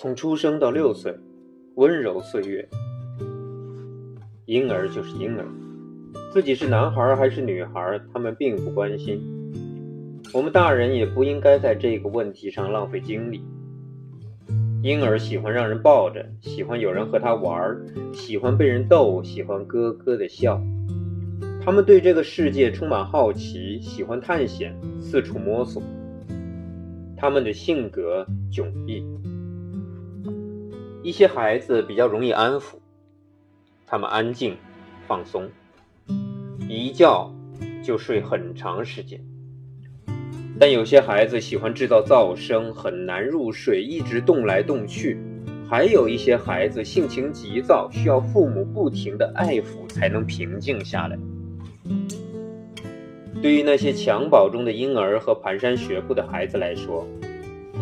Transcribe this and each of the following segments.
从出生到六岁，温柔岁月。婴儿就是婴儿，自己是男孩还是女孩，他们并不关心。我们大人也不应该在这个问题上浪费精力。婴儿喜欢让人抱着，喜欢有人和他玩，喜欢被人逗，喜欢咯咯的笑。他们对这个世界充满好奇，喜欢探险，四处摸索。他们的性格迥异。一些孩子比较容易安抚，他们安静、放松，一觉就睡很长时间。但有些孩子喜欢制造噪声，很难入睡，一直动来动去。还有一些孩子性情急躁，需要父母不停的爱抚才能平静下来。对于那些襁褓中的婴儿和蹒跚学步的孩子来说，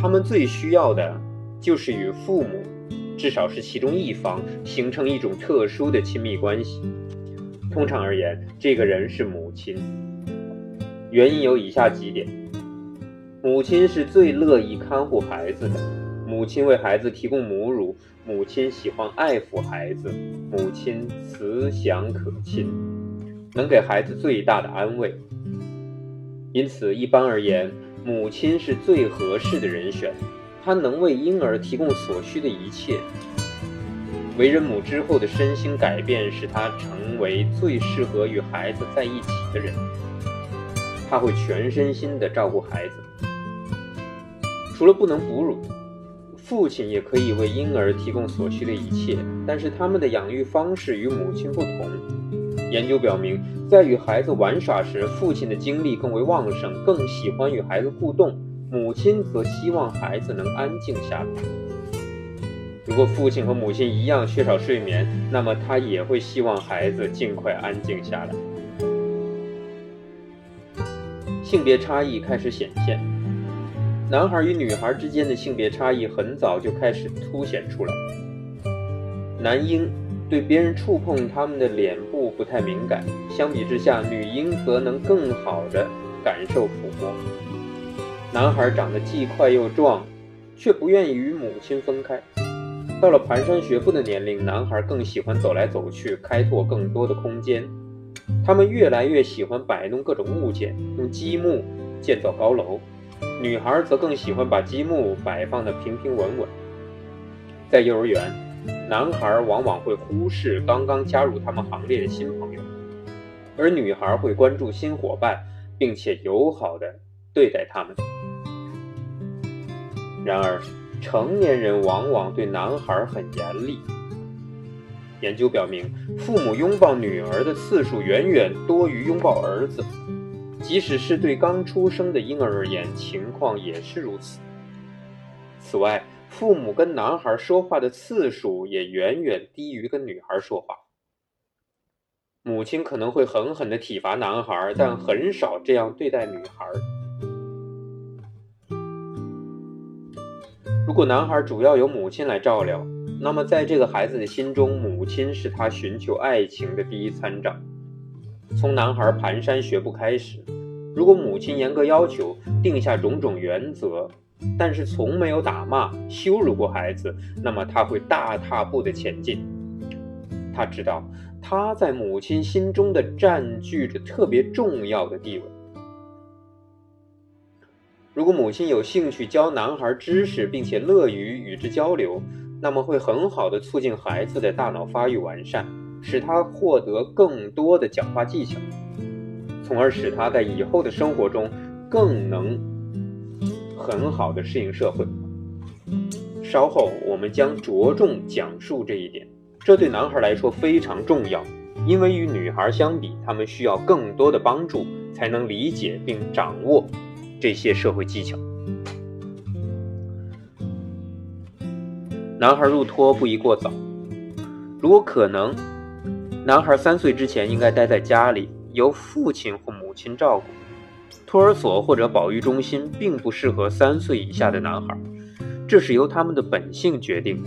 他们最需要的就是与父母。至少是其中一方形成一种特殊的亲密关系。通常而言，这个人是母亲。原因有以下几点：母亲是最乐意看护孩子的，母亲为孩子提供母乳，母亲喜欢爱抚孩子，母亲慈祥可亲，能给孩子最大的安慰。因此，一般而言，母亲是最合适的人选。他能为婴儿提供所需的一切。为人母之后的身心改变，使他成为最适合与孩子在一起的人。他会全身心地照顾孩子。除了不能哺乳，父亲也可以为婴儿提供所需的一切，但是他们的养育方式与母亲不同。研究表明，在与孩子玩耍时，父亲的精力更为旺盛，更喜欢与孩子互动。母亲则希望孩子能安静下来。如果父亲和母亲一样缺少睡眠，那么他也会希望孩子尽快安静下来。性别差异开始显现，男孩与女孩之间的性别差异很早就开始凸显出来。男婴对别人触碰他们的脸部不太敏感，相比之下，女婴则能更好的感受抚摸。男孩长得既快又壮，却不愿意与母亲分开。到了蹒跚学步的年龄，男孩更喜欢走来走去，开拓更多的空间。他们越来越喜欢摆弄各种物件，用积木建造高楼。女孩则更喜欢把积木摆放得平平稳稳。在幼儿园，男孩往往会忽视刚刚加入他们行列的新朋友，而女孩会关注新伙伴，并且友好地对待他们。然而，成年人往往对男孩很严厉。研究表明，父母拥抱女儿的次数远远多于拥抱儿子，即使是对刚出生的婴儿而言，情况也是如此。此外，父母跟男孩说话的次数也远远低于跟女孩说话。母亲可能会狠狠地体罚男孩，但很少这样对待女孩。如果男孩主要由母亲来照料，那么在这个孩子的心中，母亲是他寻求爱情的第一参照。从男孩蹒跚学步开始，如果母亲严格要求，定下种种原则，但是从没有打骂、羞辱过孩子，那么他会大踏步的前进。他知道他在母亲心中的占据着特别重要的地位。如果母亲有兴趣教男孩知识，并且乐于与之交流，那么会很好的促进孩子的大脑发育完善，使他获得更多的讲话技巧，从而使他在以后的生活中更能很好的适应社会。稍后我们将着重讲述这一点，这对男孩来说非常重要，因为与女孩相比，他们需要更多的帮助才能理解并掌握。这些社会技巧。男孩入托不宜过早，如果可能，男孩三岁之前应该待在家里，由父亲或母亲照顾。托儿所或者保育中心并不适合三岁以下的男孩，这是由他们的本性决定。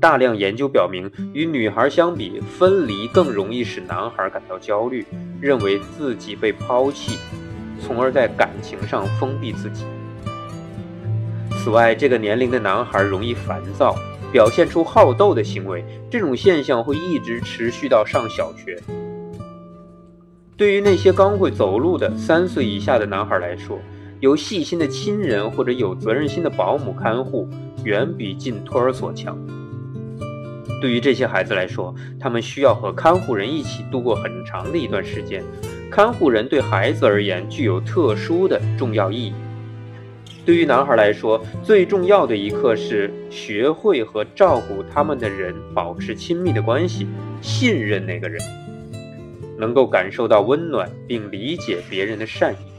大量研究表明，与女孩相比，分离更容易使男孩感到焦虑，认为自己被抛弃。从而在感情上封闭自己。此外，这个年龄的男孩容易烦躁，表现出好斗的行为，这种现象会一直持续到上小学。对于那些刚会走路的三岁以下的男孩来说，有细心的亲人或者有责任心的保姆看护，远比进托儿所强。对于这些孩子来说，他们需要和看护人一起度过很长的一段时间。看护人对孩子而言具有特殊的重要意义。对于男孩来说，最重要的一课是学会和照顾他们的人保持亲密的关系，信任那个人，能够感受到温暖并理解别人的善意。